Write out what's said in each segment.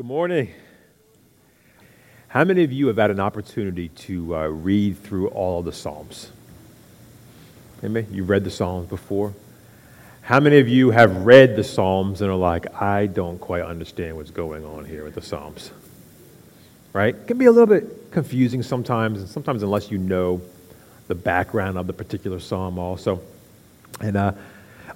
Good morning. How many of you have had an opportunity to uh, read through all the Psalms? Anybody? You've read the Psalms before? How many of you have read the Psalms and are like, I don't quite understand what's going on here with the Psalms? Right? It can be a little bit confusing sometimes, and sometimes unless you know the background of the particular Psalm also. And uh,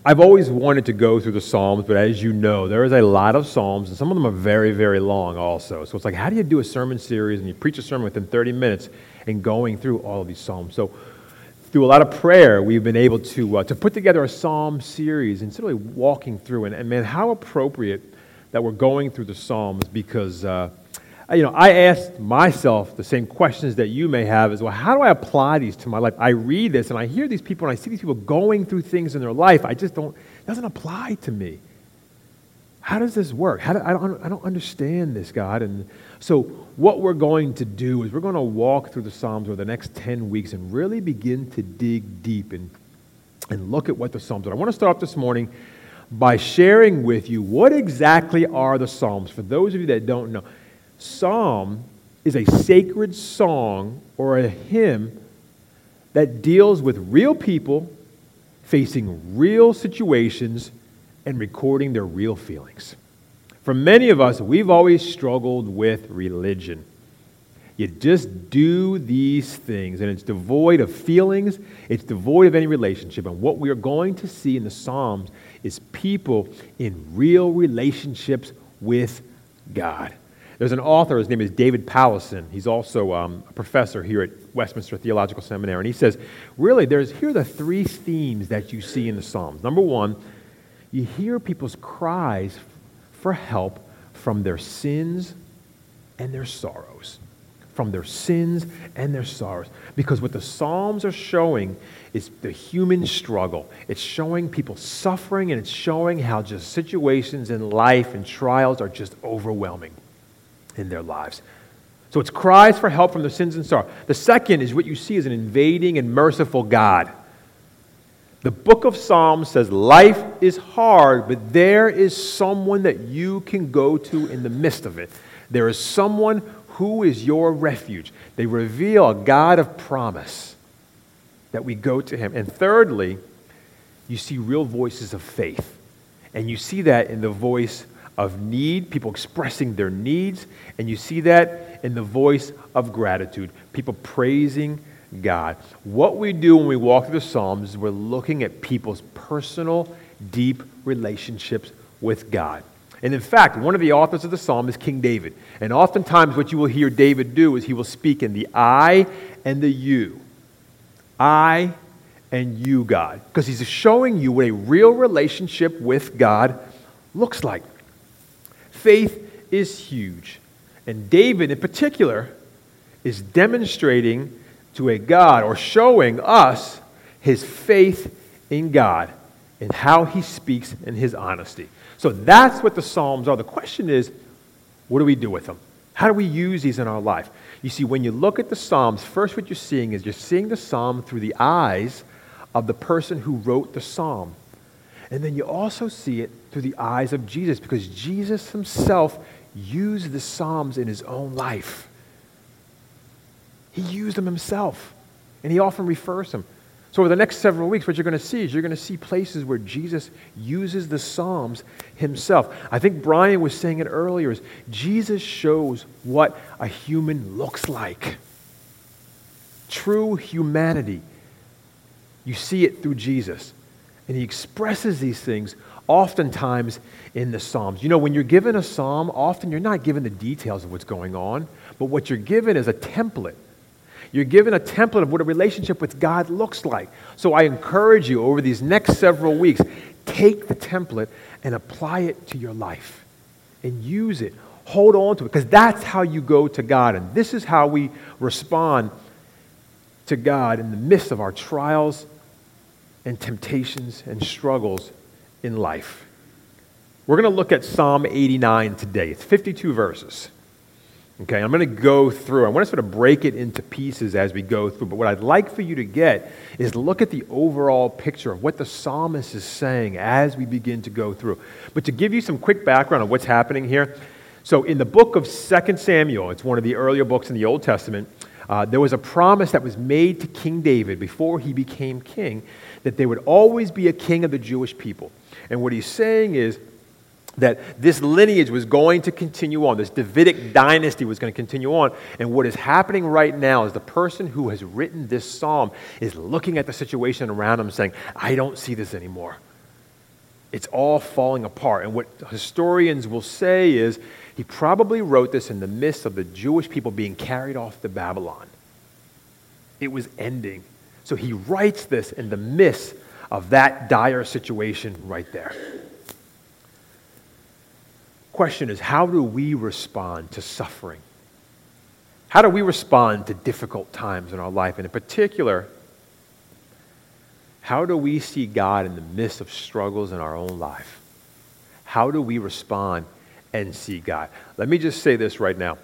I've always wanted to go through the Psalms, but as you know, there is a lot of Psalms, and some of them are very, very long also. So it's like, how do you do a sermon series and you preach a sermon within 30 minutes and going through all of these Psalms? So through a lot of prayer, we've been able to, uh, to put together a Psalm series and simply walking through. And, and man, how appropriate that we're going through the Psalms because. Uh, you know, I asked myself the same questions that you may have as well. How do I apply these to my life? I read this and I hear these people and I see these people going through things in their life. I just don't, it doesn't apply to me. How does this work? How do, I, don't, I don't understand this, God. And so, what we're going to do is we're going to walk through the Psalms over the next 10 weeks and really begin to dig deep and, and look at what the Psalms are. I want to start off this morning by sharing with you what exactly are the Psalms. For those of you that don't know, Psalm is a sacred song or a hymn that deals with real people facing real situations and recording their real feelings. For many of us, we've always struggled with religion. You just do these things, and it's devoid of feelings, it's devoid of any relationship. And what we are going to see in the Psalms is people in real relationships with God. There's an author, his name is David Powlison. He's also um, a professor here at Westminster Theological Seminary. And he says, really, there's, here are the three themes that you see in the Psalms. Number one, you hear people's cries for help from their sins and their sorrows. From their sins and their sorrows. Because what the Psalms are showing is the human struggle. It's showing people suffering and it's showing how just situations in life and trials are just overwhelming in their lives. So it's cries for help from their sins and sorrow. The second is what you see as an invading and merciful God. The book of Psalms says life is hard, but there is someone that you can go to in the midst of it. There is someone who is your refuge. They reveal a God of promise that we go to him. And thirdly, you see real voices of faith. And you see that in the voice of need, people expressing their needs, and you see that in the voice of gratitude, people praising God. What we do when we walk through the Psalms is we're looking at people's personal, deep relationships with God. And in fact, one of the authors of the psalm is King David. And oftentimes, what you will hear David do is he will speak in the I and the you. I and you, God. Because he's showing you what a real relationship with God looks like faith is huge. And David, in particular, is demonstrating to a God or showing us his faith in God and how he speaks in his honesty. So that's what the Psalms are. The question is, what do we do with them? How do we use these in our life? You see, when you look at the Psalms, first what you're seeing is you're seeing the Psalm through the eyes of the person who wrote the Psalm. And then you also see it through the eyes of Jesus because Jesus himself used the Psalms in his own life. He used them himself, and he often refers to them. So, over the next several weeks, what you're going to see is you're going to see places where Jesus uses the Psalms himself. I think Brian was saying it earlier is Jesus shows what a human looks like. True humanity. You see it through Jesus. And he expresses these things oftentimes in the Psalms. You know, when you're given a psalm, often you're not given the details of what's going on, but what you're given is a template. You're given a template of what a relationship with God looks like. So I encourage you over these next several weeks, take the template and apply it to your life and use it. Hold on to it because that's how you go to God. And this is how we respond to God in the midst of our trials and temptations and struggles in life. We're going to look at Psalm 89 today. It's 52 verses. Okay, I'm going to go through. I want to sort of break it into pieces as we go through. But what I'd like for you to get is look at the overall picture of what the psalmist is saying as we begin to go through. But to give you some quick background on what's happening here, So, in the book of 2 Samuel, it's one of the earlier books in the Old Testament, uh, there was a promise that was made to King David before he became king that there would always be a king of the Jewish people. And what he's saying is that this lineage was going to continue on, this Davidic dynasty was going to continue on. And what is happening right now is the person who has written this psalm is looking at the situation around him saying, I don't see this anymore. It's all falling apart. And what historians will say is he probably wrote this in the midst of the Jewish people being carried off to Babylon. It was ending. So he writes this in the midst of that dire situation right there. Question is how do we respond to suffering? How do we respond to difficult times in our life? And in particular, how do we see God in the midst of struggles in our own life? How do we respond and see God? Let me just say this right now.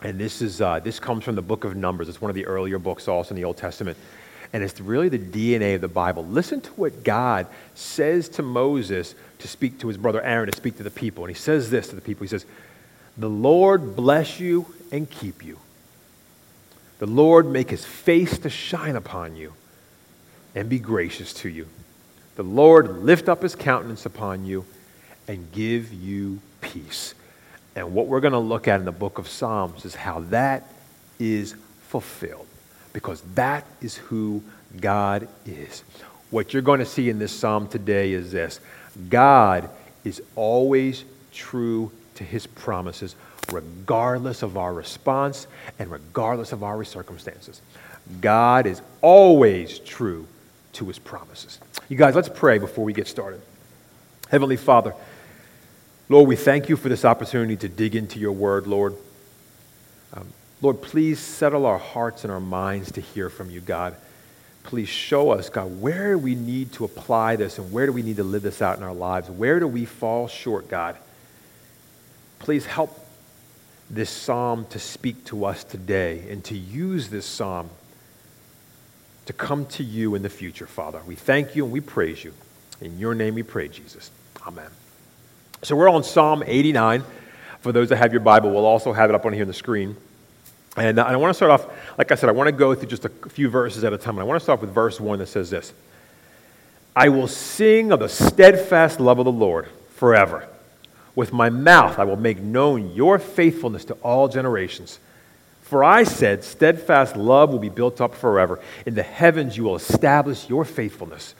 And this, is, uh, this comes from the book of Numbers. It's one of the earlier books also in the Old Testament and it's really the DNA of the Bible. Listen to what God says to Moses to speak to his brother Aaron, to speak to the people. And he says this to the people He says, The Lord bless you and keep you. The Lord make his face to shine upon you and be gracious to you. The Lord lift up his countenance upon you and give you peace. And what we're going to look at in the book of Psalms is how that is fulfilled because that is who God is. What you're going to see in this psalm today is this God is always true to his promises, regardless of our response and regardless of our circumstances. God is always true to his promises. You guys, let's pray before we get started. Heavenly Father, Lord, we thank you for this opportunity to dig into your word, Lord. Um, Lord, please settle our hearts and our minds to hear from you, God. Please show us, God, where we need to apply this and where do we need to live this out in our lives? Where do we fall short, God? Please help this psalm to speak to us today and to use this psalm to come to you in the future, Father. We thank you and we praise you. In your name we pray, Jesus. Amen. So we're on Psalm 89. For those that have your Bible, we'll also have it up on here on the screen. And I want to start off, like I said, I want to go through just a few verses at a time. And I want to start with verse 1 that says this I will sing of the steadfast love of the Lord forever. With my mouth I will make known your faithfulness to all generations. For I said, Steadfast love will be built up forever. In the heavens you will establish your faithfulness.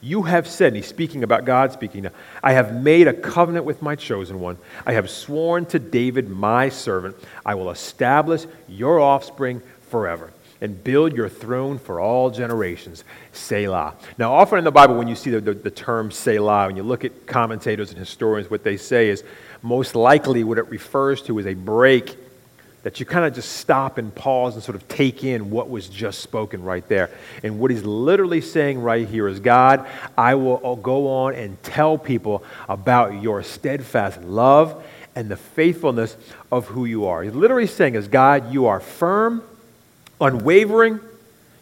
You have said, he's speaking about God speaking now, I have made a covenant with my chosen one. I have sworn to David, my servant, I will establish your offspring forever and build your throne for all generations. Selah. Now, often in the Bible, when you see the, the, the term Selah, when you look at commentators and historians, what they say is most likely what it refers to is a break that you kind of just stop and pause and sort of take in what was just spoken right there. And what he's literally saying right here is God, I will uh, go on and tell people about your steadfast love and the faithfulness of who you are. He's literally saying, is God, you are firm, unwavering,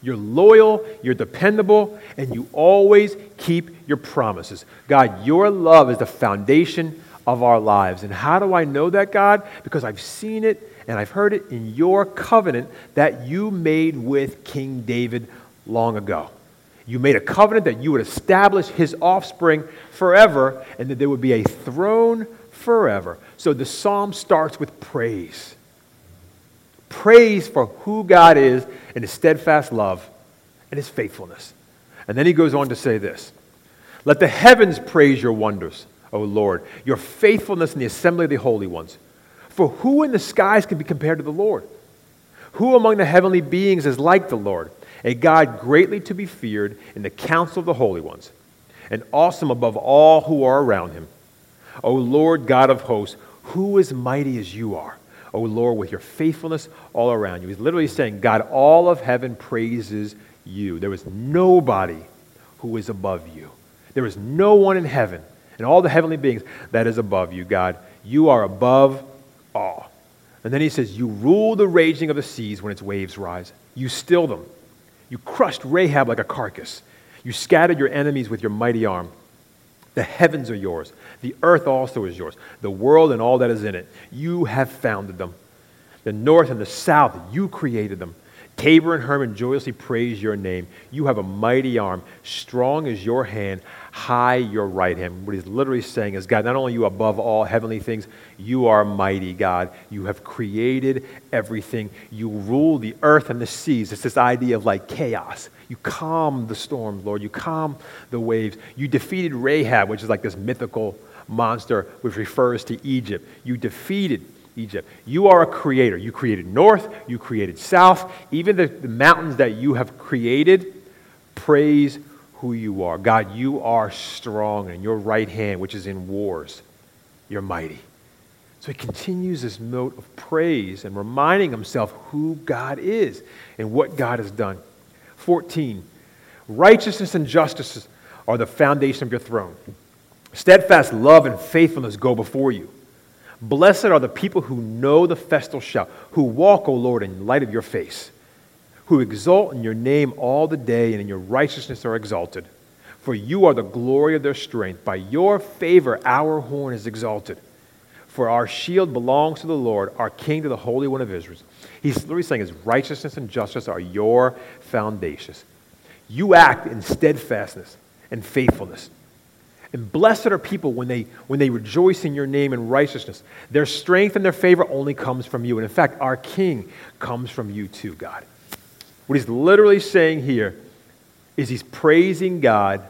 you're loyal, you're dependable, and you always keep your promises. God, your love is the foundation of our lives. And how do I know that, God? Because I've seen it and I've heard it in your covenant that you made with King David long ago. You made a covenant that you would establish his offspring forever and that there would be a throne forever. So the psalm starts with praise. Praise for who God is and his steadfast love and his faithfulness. And then he goes on to say this Let the heavens praise your wonders, O Lord, your faithfulness in the assembly of the holy ones. For who in the skies can be compared to the Lord? Who among the heavenly beings is like the Lord, a God greatly to be feared in the council of the holy ones, and awesome above all who are around him? O Lord God of hosts, who is mighty as you are? O Lord, with your faithfulness all around you. He's literally saying, God, all of heaven praises you. There is nobody who is above you. There is no one in heaven and all the heavenly beings that is above you, God. You are above awe. And then he says, You rule the raging of the seas when its waves rise. You still them. You crushed Rahab like a carcass. You scattered your enemies with your mighty arm. The heavens are yours. The earth also is yours. The world and all that is in it. You have founded them. The north and the south, you created them. Tabor and Hermon joyously praise your name. You have a mighty arm. Strong is your hand. High your right hand. What he's literally saying is, God, not only you above all heavenly things, you are mighty, God. You have created everything. You rule the earth and the seas. It's this idea of like chaos. You calm the storms, Lord. You calm the waves. You defeated Rahab, which is like this mythical monster which refers to Egypt. You defeated Egypt. You are a creator. You created north, you created south. Even the, the mountains that you have created, praise who you are. God, you are strong, and your right hand, which is in wars, you're mighty. So he continues this note of praise and reminding himself who God is and what God has done. 14. Righteousness and justice are the foundation of your throne. Steadfast love and faithfulness go before you. Blessed are the people who know the festal shout, who walk, O Lord, in light of your face, who exult in your name all the day, and in your righteousness are exalted. For you are the glory of their strength. By your favor, our horn is exalted. For our shield belongs to the Lord, our King to the Holy One of Israel. He's literally saying his righteousness and justice are your foundations. You act in steadfastness and faithfulness. And blessed are people when they, when they rejoice in your name and righteousness. Their strength and their favor only comes from you. And in fact, our King comes from you too, God. What he's literally saying here is he's praising God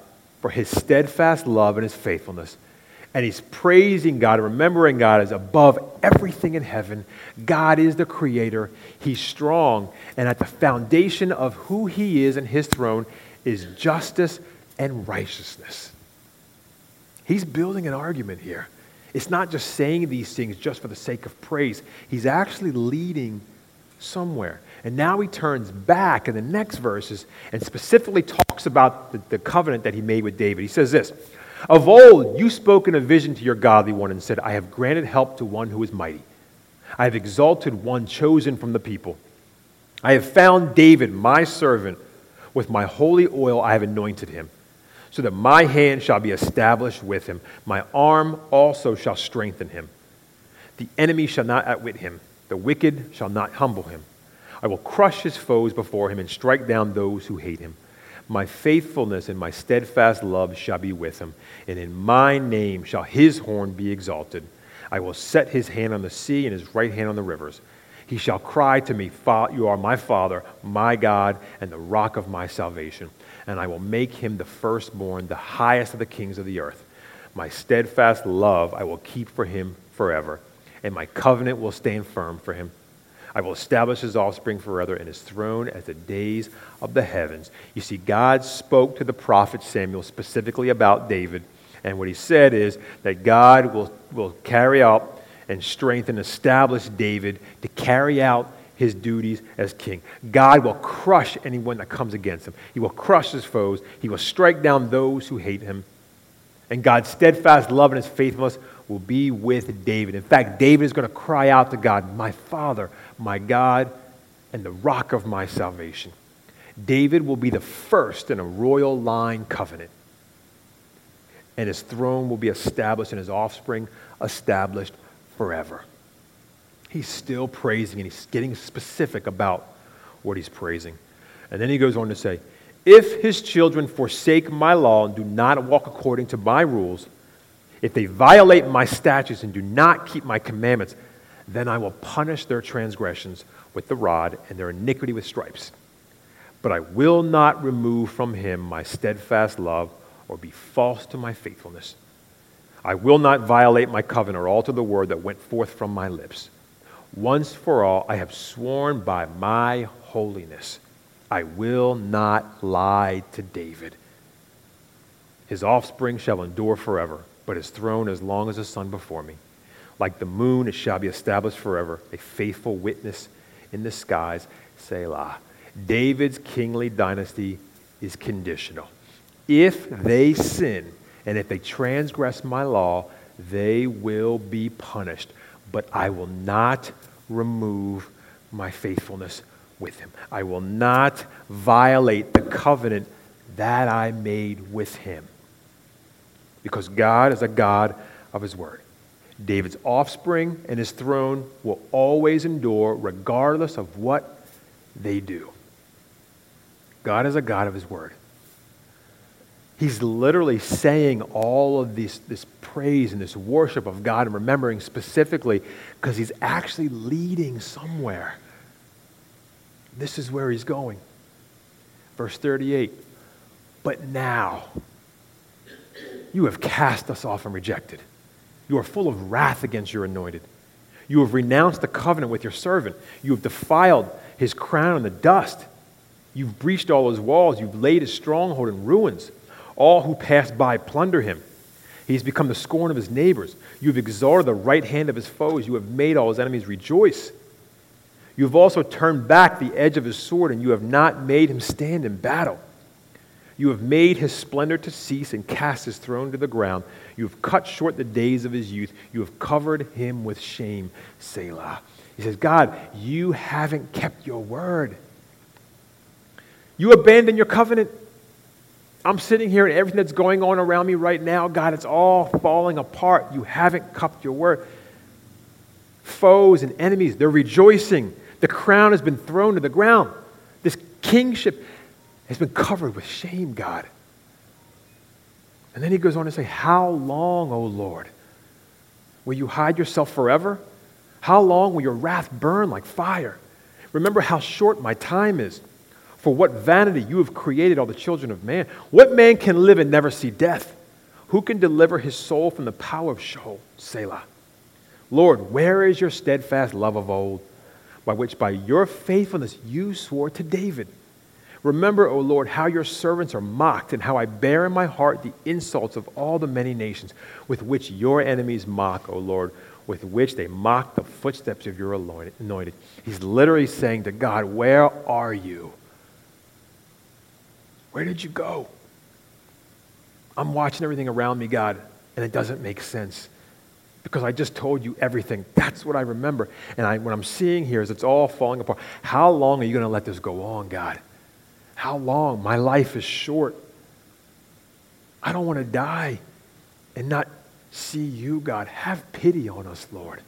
for his steadfast love and his faithfulness. And he's praising God, remembering God is above everything in heaven. God is the creator. He's strong. And at the foundation of who he is and his throne is justice and righteousness. He's building an argument here. It's not just saying these things just for the sake of praise, he's actually leading somewhere. And now he turns back in the next verses and specifically talks about the, the, covenant that he made with David. He says this Of old, you spoke in a vision to your godly one and said, I have granted help to one who is mighty. I have exalted one chosen from the people. I have found David, my servant. With my holy oil, I have anointed him so that my hand shall be established with him. My arm also shall strengthen him. The enemy shall not outwit him, the wicked shall not humble him. I will crush his foes before him and strike down those who hate him. My faithfulness and my steadfast love shall be with him, and in my name shall his horn be exalted. I will set his hand on the sea and his right hand on the rivers. He shall cry to me, You are my Father, my God, and the rock of my salvation and I will make him the firstborn, the highest of the kings of the earth. My steadfast love I will keep for him forever, and my covenant will stand firm for him. I will establish his offspring forever and his throne as the days of the heavens. You see, God spoke to the prophet Samuel specifically about David, and what he said is that God will, will carry out and strengthen, establish David to carry out his duties as king. God will crush anyone that comes against him. He will crush his foes. He will strike down those who hate him. And God's steadfast love and his faithfulness will be with David. In fact, David is going to cry out to God, My Father, my God, and the rock of my salvation. David will be the first in a royal line covenant. And his throne will be established and his offspring established forever he's still praising and he's getting specific about what he's praising. And then he goes on to say, If his children forsake my law and do not walk according to my rules, if they violate my statutes and do not keep my commandments, then I will punish their transgressions with the rod and their iniquity with stripes. But I will not remove from him my steadfast love or be false to my faithfulness. I will not violate my covenant or alter the word that went forth from my lips. Once for all, I have sworn by my holiness, I will not lie to David. His offspring shall endure forever, but his throne as long as the sun before me. Like the moon, it shall be established forever, a faithful witness in the skies. Selah. David's kingly dynasty is conditional. If they sin and if they transgress my law, they will be punished but I will not remove my faithfulness with him. I will not violate the covenant that I made with him. because God is a God of his word. David's offspring and his throne will always endure regardless of what they do. God is a God of his word. He's literally saying all of this, this praise and this worship of God and remembering specifically because he's actually leading somewhere. This is where he's going. Verse 38 But now you have cast us off and rejected. You are full of wrath against your anointed. You have renounced the covenant with your servant. You have defiled his crown in the dust. You've breached all his walls. You've laid his stronghold in ruins. All who pass by plunder him. He's become the scorn of his neighbors. You have exalted the right hand of his foes. You have made all his enemies rejoice. You have also turned back the edge of his sword, and you have not made him stand in battle. You have made his splendor to cease and cast his throne to the ground. You have cut short the days of his youth. You have covered him with shame. Selah. He says, God, you haven't kept your word. You abandoned your covenant. I'm sitting here and everything that's going on around me right now, God, it's all falling apart. You haven't kept your word. Foes and enemies, they're rejoicing. The crown has been thrown to the ground. This kingship has been covered with shame, God. And then he goes on to say, How long, O Lord? Will you hide yourself forever? How long will your wrath burn like fire? Remember how short my time is. For what vanity you have created all the children of man. What man can live and never see death? Who can deliver his soul from the power of Sheol? Selah. Lord, where is your steadfast love of old, by which by your faithfulness you swore to David? Remember, O Lord, how your servants are mocked, and how I bear in my heart the insults of all the many nations with which your enemies mock, O Lord, with which they mock the footsteps of your anointed. He's literally saying to God, Where are you? Where did you go? I'm watching everything around me, God, and it doesn't make sense because I just told you everything. That's what I remember. And I, what I'm seeing here is it's all falling apart. How long are you going to let this go on, God? How long? My life is short. I don't want to die and not see you, God. Have pity on us, Lord.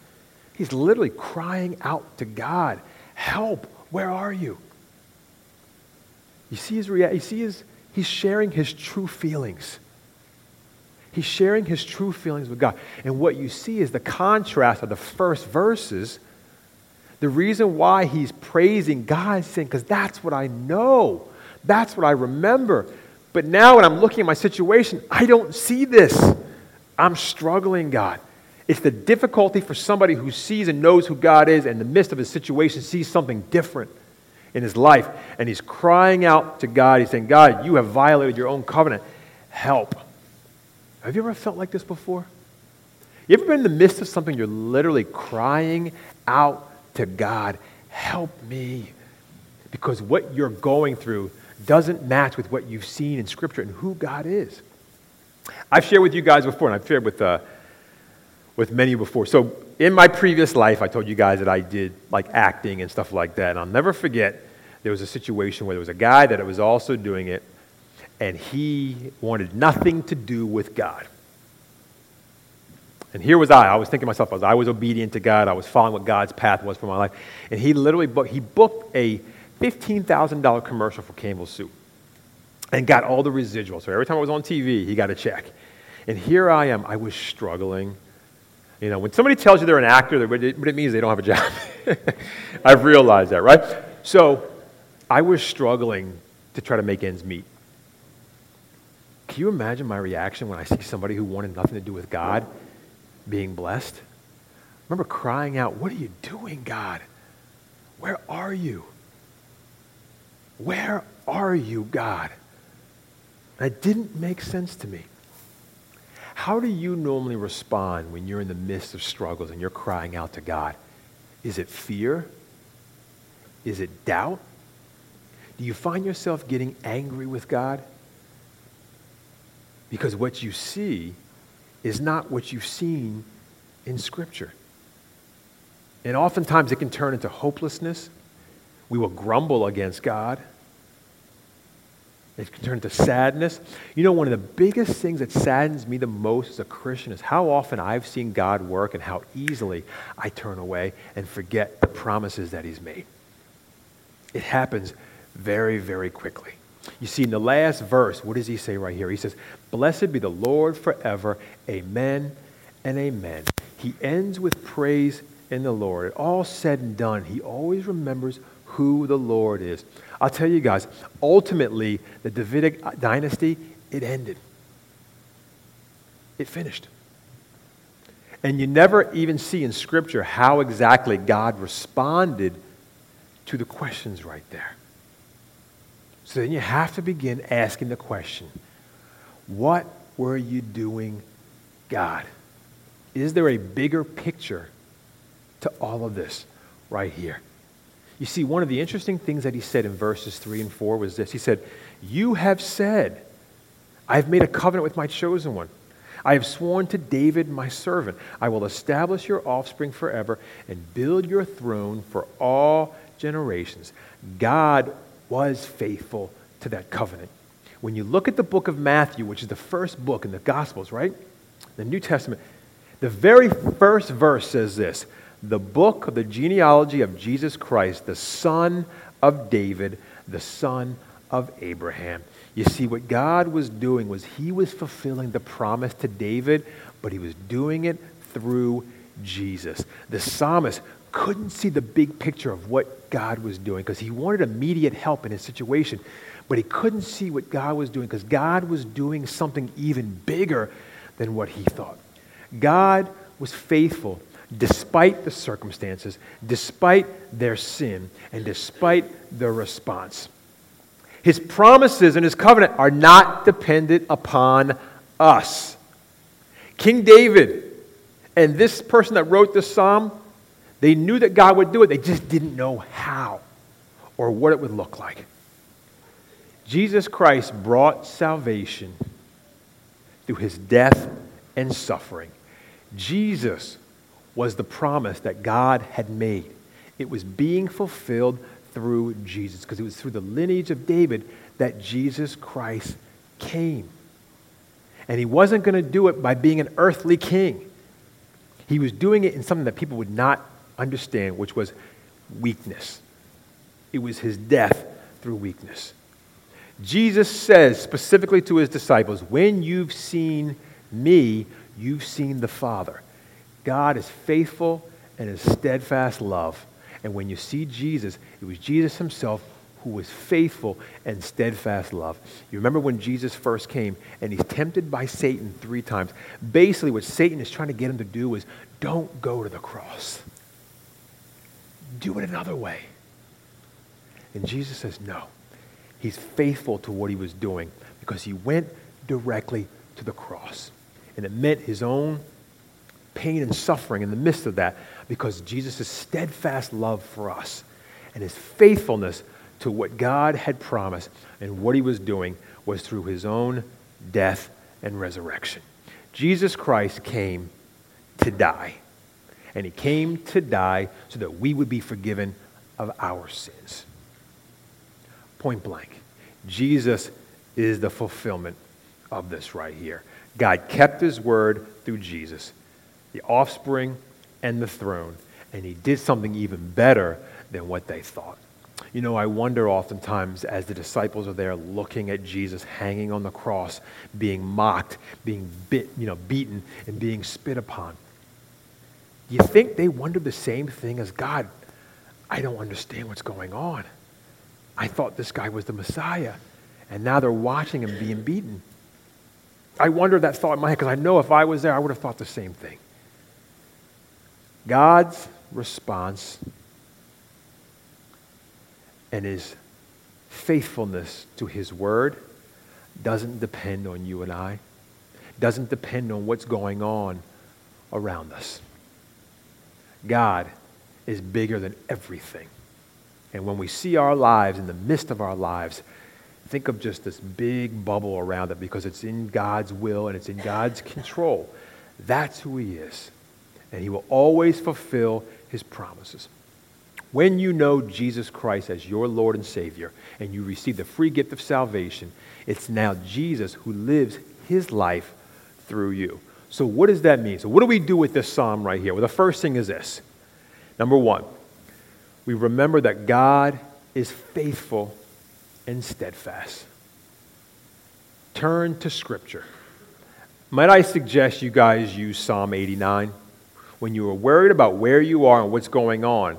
He's literally crying out to God, Help, where are you? You see his reaction. You see his, he's sharing his true feelings. He's sharing his true feelings with God. And what you see is the contrast of the first verses. The reason why he's praising God is saying, because that's what I know. That's what I remember. But now when I'm looking at my situation, I don't see this. I'm struggling, God. It's the difficulty for somebody who sees and knows who God is and in the midst of his situation sees something different in his life. And he's crying out to God. He's saying, God, you have violated your own covenant. Help. Have you ever felt like this before? You ever been in the midst of something you're literally crying out to God, help me? Because what you're going through doesn't match with what you've seen in Scripture and who God is. I've shared with you guys before, and I've shared with, uh, with many before. So, in my previous life, I told you guys that I did like acting and stuff like that. And I'll never forget there was a situation where there was a guy that was also doing it, and he wanted nothing to do with God. And here was I. I was thinking to myself, I was, I was obedient to God. I was following what God's path was for my life. And he literally booked, he booked a $15,000 commercial for Campbell Soup and got all the residuals. So every time I was on TV, he got a check. And here I am. I was struggling. You know, when somebody tells you they're an actor, it, it means they don't have a job. I've realized that, right? So I was struggling to try to make ends meet. Can you imagine my reaction when I see somebody who wanted nothing to do with God being blessed? I remember crying out, What are you doing, God? Where are you? Where are you, God? That didn't make sense to me. How do you normally respond when you're in the midst of struggles and you're crying out to God? Is it fear? Is it doubt? Do you find yourself getting angry with God? Because what you see is not what you've seen in Scripture. And oftentimes it can turn into hopelessness. We will grumble against God. It can turn into sadness. You know, one of the biggest things that saddens me the most as a Christian is how often I've seen God work and how easily I turn away and forget the promises that He's made. It happens very, very quickly. You see, in the last verse, what does he say right here? He says, Blessed be the Lord forever. Amen and amen. He ends with praise in the Lord. All said and done, he always remembers who the Lord is. I'll tell you guys, ultimately, the Davidic dynasty, it ended. It finished. And you never even see in Scripture how exactly God responded to the questions right there. So then you have to begin asking the question what were you doing, God? Is there a bigger picture to all of this right here? You see, one of the interesting things that he said in verses 3 and 4 was this He said, You have said, I have made a covenant with my chosen one. I have sworn to David, my servant, I will establish your offspring forever and build your throne for all generations. God was faithful to that covenant. When you look at the book of Matthew, which is the first book in the Gospels, right? The New Testament, the very first verse says this the book of the genealogy of Jesus Christ, the son of David, the son of Abraham. You see, what God was doing was he was fulfilling the promise to David, but he was doing it through Jesus. The psalmist couldn't see the big picture of what God was doing because he wanted immediate help in his situation, but he couldn't see what God was doing because God was doing something even bigger than what he thought. God was faithful despite the circumstances, despite their sin, and despite their response. His promises and his covenant are not dependent upon us. King David and this person that wrote this psalm they knew that God would do it, they just didn't know how or what it would look like. Jesus Christ brought salvation through his death and suffering. Jesus was the promise that God had made. It was being fulfilled through Jesus because it was through the lineage of David that Jesus Christ came. And he wasn't going to do it by being an earthly king. He was doing it in something that people would not understand, which was weakness. It was his death through weakness. Jesus says specifically to his disciples, When you've seen me, you've seen the Father. God is faithful and his steadfast love. And when you see Jesus, it was Jesus himself who was faithful and steadfast love. You remember when Jesus first came and he's tempted by Satan three times. Basically, what Satan is trying to get him to do is don't go to the cross do it another way. And Jesus says, no. He's faithful to what he was doing because he went directly to the cross. And it meant his own pain and suffering in the midst of that because Jesus' steadfast love for us and his faithfulness to what God had promised and what he was doing was through his own death and resurrection. Jesus Christ came to die and he came to die so that we would be forgiven of our sins. Point blank. Jesus is the fulfillment of this right here. God kept his word through Jesus, the offspring and the throne, and he did something even better than what they thought. You know, I wonder oftentimes as the disciples are there looking at Jesus hanging on the cross, being mocked, being bit, you know, beaten, and being spit upon you think they wondered the same thing as God? I don't understand what's going on. I thought this guy was the Messiah, and now they're watching him being beaten. I wonder that thought in my head because I know if I was there, I would have thought the same thing. God's response and his faithfulness to his word doesn't depend on you and I, doesn't depend on what's going on around us. God is bigger than everything. And when we see our lives in the midst of our lives, think of just this big bubble around it because it's in God's will and it's in God's control. That's who He is. And He will always fulfill His promises. When you know Jesus Christ as your Lord and Savior and you receive the free gift of salvation, it's now Jesus who lives his life through you. So, what does that mean? So, what do we do with this psalm right here? Well, the first thing is this number one, we remember that God is faithful and steadfast. Turn to Scripture. Might I suggest you guys use Psalm 89? When you are worried about where you are and what's going on,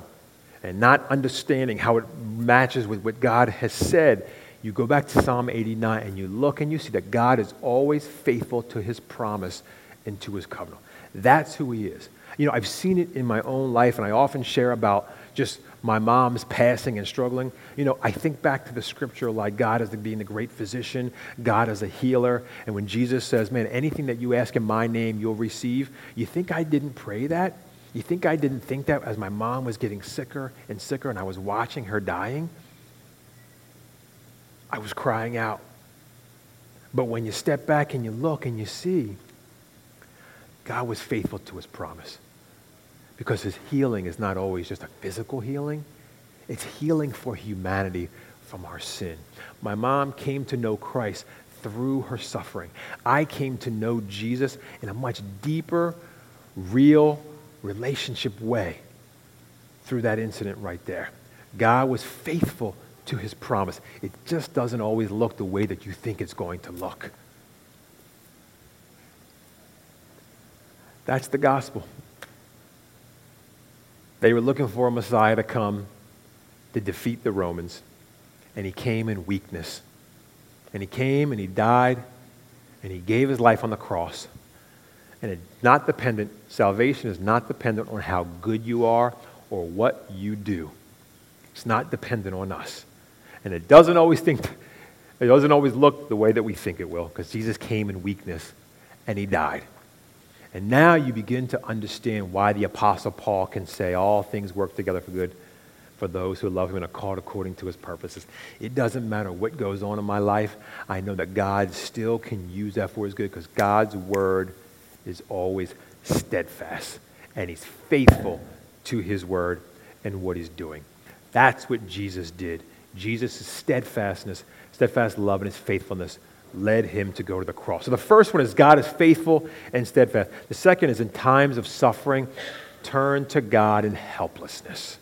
and not understanding how it matches with what God has said, you go back to Psalm 89 and you look and you see that God is always faithful to his promise and to his covenant. That's who he is. You know, I've seen it in my own life, and I often share about just my mom's passing and struggling, you know, I think back to the scripture like God as being the great physician, God as a healer. And when Jesus says, man, anything that you ask in my name, you'll receive, you think I didn't pray that? You think I didn't think that as my mom was getting sicker and sicker and I was watching her dying? I was crying out. But when you step back and you look and you see, God was faithful to his promise because his healing is not always just a physical healing, it's healing for humanity from our sin. My mom came to know Christ through her suffering. I came to know Jesus in a much deeper, real relationship way through that incident right there. God was faithful to his promise. It just doesn't always look the way that you think it's going to look. That's the gospel. They were looking for a Messiah to come to defeat the Romans, and he came in weakness. And he came and he died and he gave his life on the cross. And it's not dependent, salvation is not dependent on how good you are or what you do. It's not dependent on us. And it doesn't always think, it doesn't always look the way that we think it will, because Jesus came in weakness and he died. And now you begin to understand why the Apostle Paul can say all things work together for good for those who love him and are called according to his purposes. It doesn't matter what goes on in my life. I know that God still can use that for his good because God's word is always steadfast and he's faithful to his word and what he's doing. That's what Jesus did. Jesus' steadfastness, steadfast love, and his faithfulness led him to go to the cross. So the first one is God is faithful and steadfast. The second is in times of suffering, turn to God in helplessness.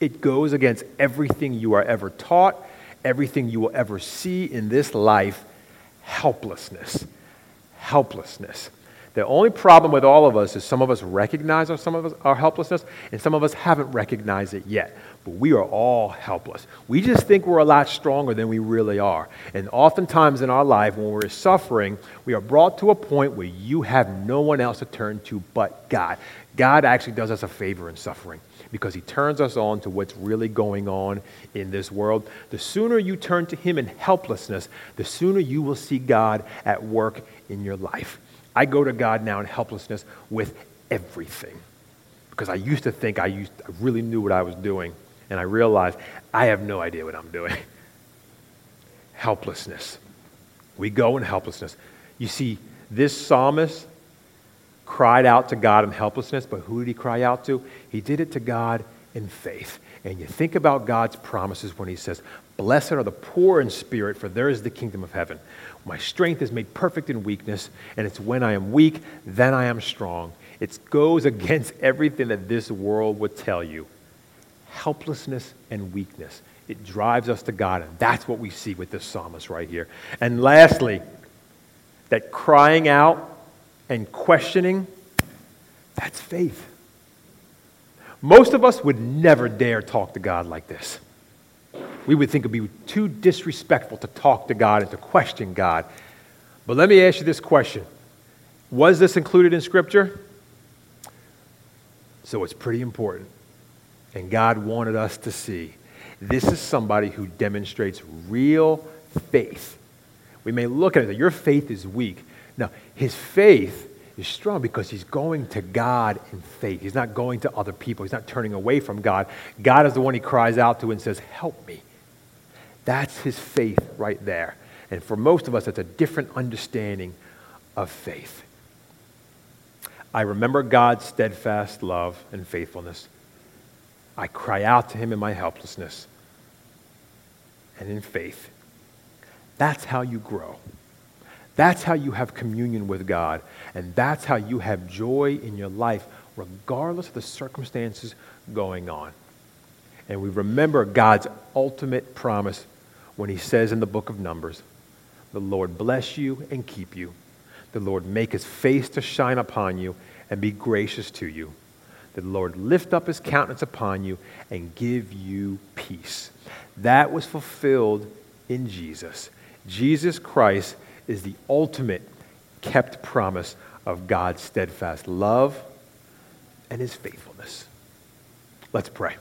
It goes against everything you are ever taught, everything you will ever see in this life helplessness. Helplessness. The only problem with all of us is some of us recognize our, some of us, our helplessness, and some of us haven't recognized it yet. But we are all helpless. We just think we're a lot stronger than we really are. And oftentimes in our life, when we're suffering, we are brought to a point where you have no one else to turn to but God. God actually does us a favor in suffering because he turns us on to what's really going on in this world. The sooner you turn to him in helplessness, the sooner you will see God at work in your life. I go to God now in helplessness with everything. Because I used to think I, used, I really knew what I was doing, and I realized I have no idea what I'm doing. helplessness. We go in helplessness. You see, this psalmist cried out to God in helplessness, but who did he cry out to? He did it to God in faith. And you think about God's promises when he says, Blessed are the poor in spirit, for there is the kingdom of heaven. My strength is made perfect in weakness, and it's when I am weak, then I am strong. It goes against everything that this world would tell you helplessness and weakness. It drives us to God, and that's what we see with this psalmist right here. And lastly, that crying out and questioning, that's faith. Most of us would never dare talk to God like this we would think it would be too disrespectful to talk to God and to question God. But let me ask you this question Was this included in Scripture? So it's pretty important. And God wanted us to see this is somebody who demonstrates real faith. We may look at it your faith is weak. No, his faith is strong because he's going to God in faith. He's not going to other people. He's not turning away from God. God is the one he cries out to and says, Help me. That's his faith right there. And for most of us, that's a different understanding of faith. I remember God's steadfast love and faithfulness. I cry out to him in my helplessness and in faith. That's how you grow. That's how you have communion with God. And that's how you have joy in your life, regardless of the circumstances going on. And we remember God's ultimate promise when he says in the book of Numbers, The Lord bless you and keep you. The Lord make his face to shine upon you and be gracious to you. The Lord lift up his countenance upon you and give you peace. That was fulfilled in Jesus. Jesus Christ is the ultimate kept promise of God's steadfast love and his faithfulness. Let's pray.